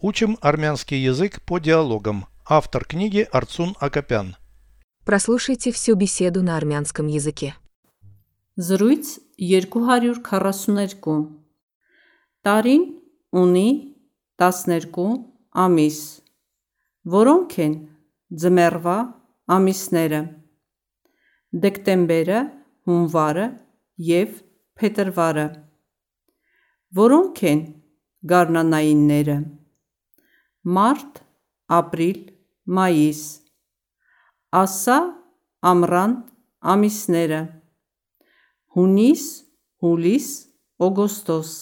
Учим армянский язык по диалогам. Автор книги Арцун Акопян. Прослушайте всю беседу на армянском языке. Զրույց 242 Տարին ունի 12 ամիս Որոնք են ձմեռվա ամիսները Դեկտեմբերը, հունվարը եւ փետրվարը Որոնք են գարնանայինները Մարտ, ապրիլ, մայիս Ասա ամռան ամիսները հունիս, հուլիս, օգոստոս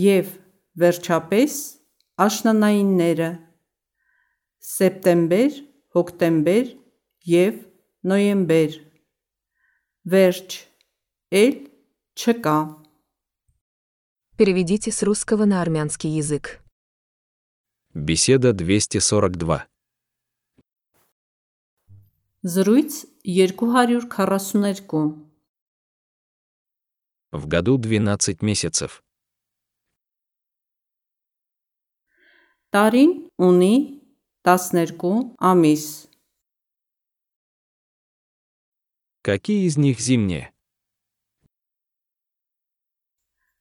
եւ վերջապես աշնանայինները սեպտեմբեր, հոկտեմբեր եւ նոյեմբեր վերջ էլ չկա Переведите с русского на армянский язык. Беседа 242. Զրույց 242 В году 12 месяцев. Տարին ունի 12 ամիս Какие из них зимние?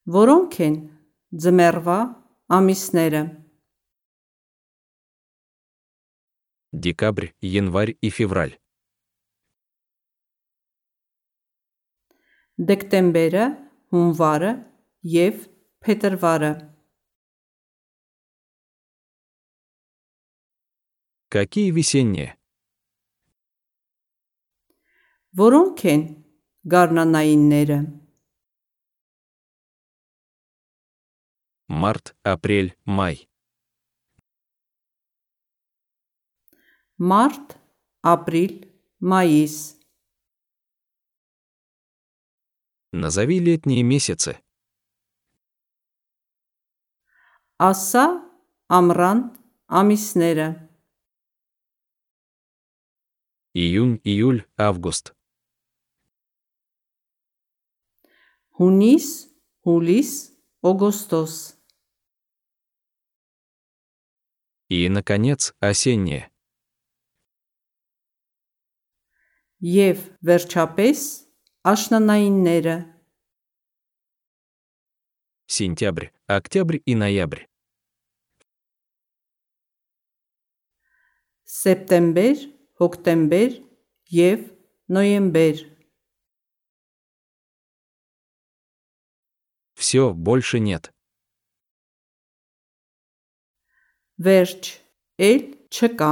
Որոնք են ձմեռվա ամիսները Декабрь, январь и февраль. դեկտեմբերը, հունվարը եւ փետրվարը Какие весенние? Որոնք են գարնանայինները Март, апрель, май. Март, апрель, маис. Назови летние месяцы. Аса, Амран, Амиснера. Июнь, июль, август. Хунис, Хулис, Огостос. И, наконец, осеннее. եւ վերջապես աշնանայինները Сентябрь, октябрь и ноябрь. սեպտեմբեր, հոկտեմբեր եւ նոյեմբեր Все, больше нет. վերջ էլ չկա